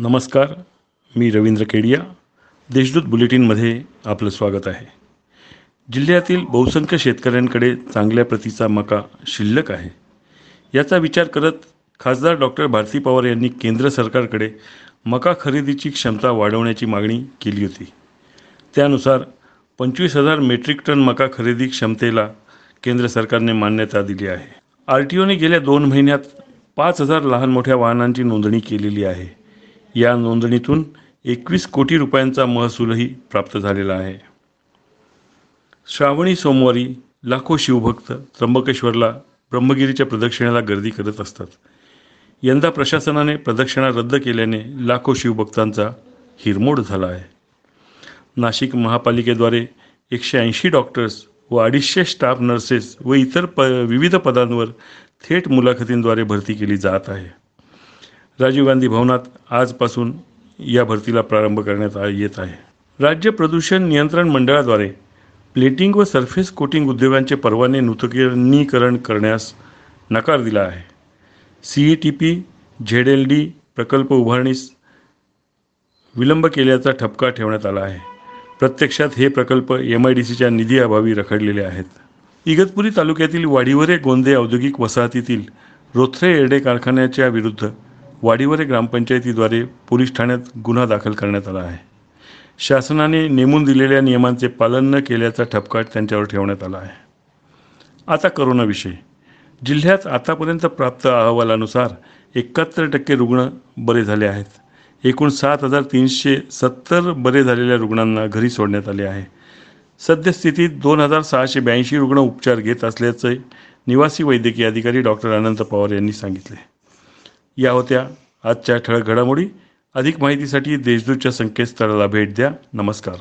नमस्कार मी रवींद्र केडिया. देशदूत बुलेटिनमध्ये आपलं स्वागत आहे. जिल्ह्यातील बहुसंख्य शेतकऱ्यांकडे चांगल्या प्रतीचा मका शिल्लक आहे. याचा विचार करत खासदार डॉक्टर भारती पवार यांनी केंद्र सरकारकडे मका खरेदीची क्षमता वाढवण्याची मागणी केली होती. त्यानुसार पंचवीस हजार मेट्रिक टन मका खरेदी क्षमतेला केंद्र सरकारने मान्यता दिली आहे. आर टी ओने गेल्या दोन महिन्यात पाच हजार लहान मोठ्या वाहनांची नोंदणी केलेली आहे. या नोंदणीतून एकवीस कोटी रुपयांचा महसूलही प्राप्त झालेला आहे. श्रावणी सोमवारी लाखो शिवभक्त त्र्यंबकेश्वरला ब्रह्मगिरीच्या प्रदक्षिणेला गर्दी करत असतात. यंदा प्रशासनाने प्रदक्षिणा रद्द केल्याने लाखो शिवभक्तांचा हिरमोड झाला आहे. नाशिक महापालिकेद्वारे एकशे ऐंशी डॉक्टर्स व अडीचशे स्टाफ नर्सेस व इतर प विविध पदांवर थेट मुलाखतींद्वारे भरती केली जात आहे. राजीव गांधी भवनात आजपासून या भरतीला प्रारंभ करण्यात आ- येत आहे. राज्य प्रदूषण नियंत्रण मंडळाद्वारे प्लेटिंग व सरफेस कोटिंग उद्योगांचे परवाने नूतनीकरण करण्यास नकार दिला आहे. C E T P Z L D प्रकल्प उभारणीस विलंब केल्याचा ठपका ठेवण्यात आला आहे. प्रत्यक्षात हे प्रकल्प एम आय डी सीच्या निधीअभावी रखडलेले आहेत. इगतपुरी तालुक्यातील वाडीवरे गोंदे औद्योगिक वसाहतीतील रोथरे एरडे कारखान्याच्या विरुद्ध वाडीवरे ग्रामपंचायतीद्वारे पोलीस ठाण्यात गुन्हा दाखल करण्यात आला आहे. शासनाने नेमून दिलेल्या नियमांचे पालन न केल्याचा ठपका त्यांच्यावर ठेवण्यात आला आहे. आता करोनाविषयी जिल्ह्यात आतापर्यंत प्राप्त अहवालानुसार एकाहत्तर टक्के रुग्ण बरे झाले आहेत. एकूण सात हजार तीनशे सत्तर बरे झालेल्या रुग्णांना घरी सोडण्यात आले आहे. सद्यस्थितीत दोन हजार सहाशे ब्याऐंशी रुग्ण उपचार घेत असल्याचे निवासी वैद्यकीय अधिकारी डॉक्टर अनंत पवार यांनी सांगितले. या होत्या. आजच्या ठळक घडामोडी. अधिक माहितीसाठी देशदूतच्या संकेतस्थळाला भेट द्या. नमस्कार.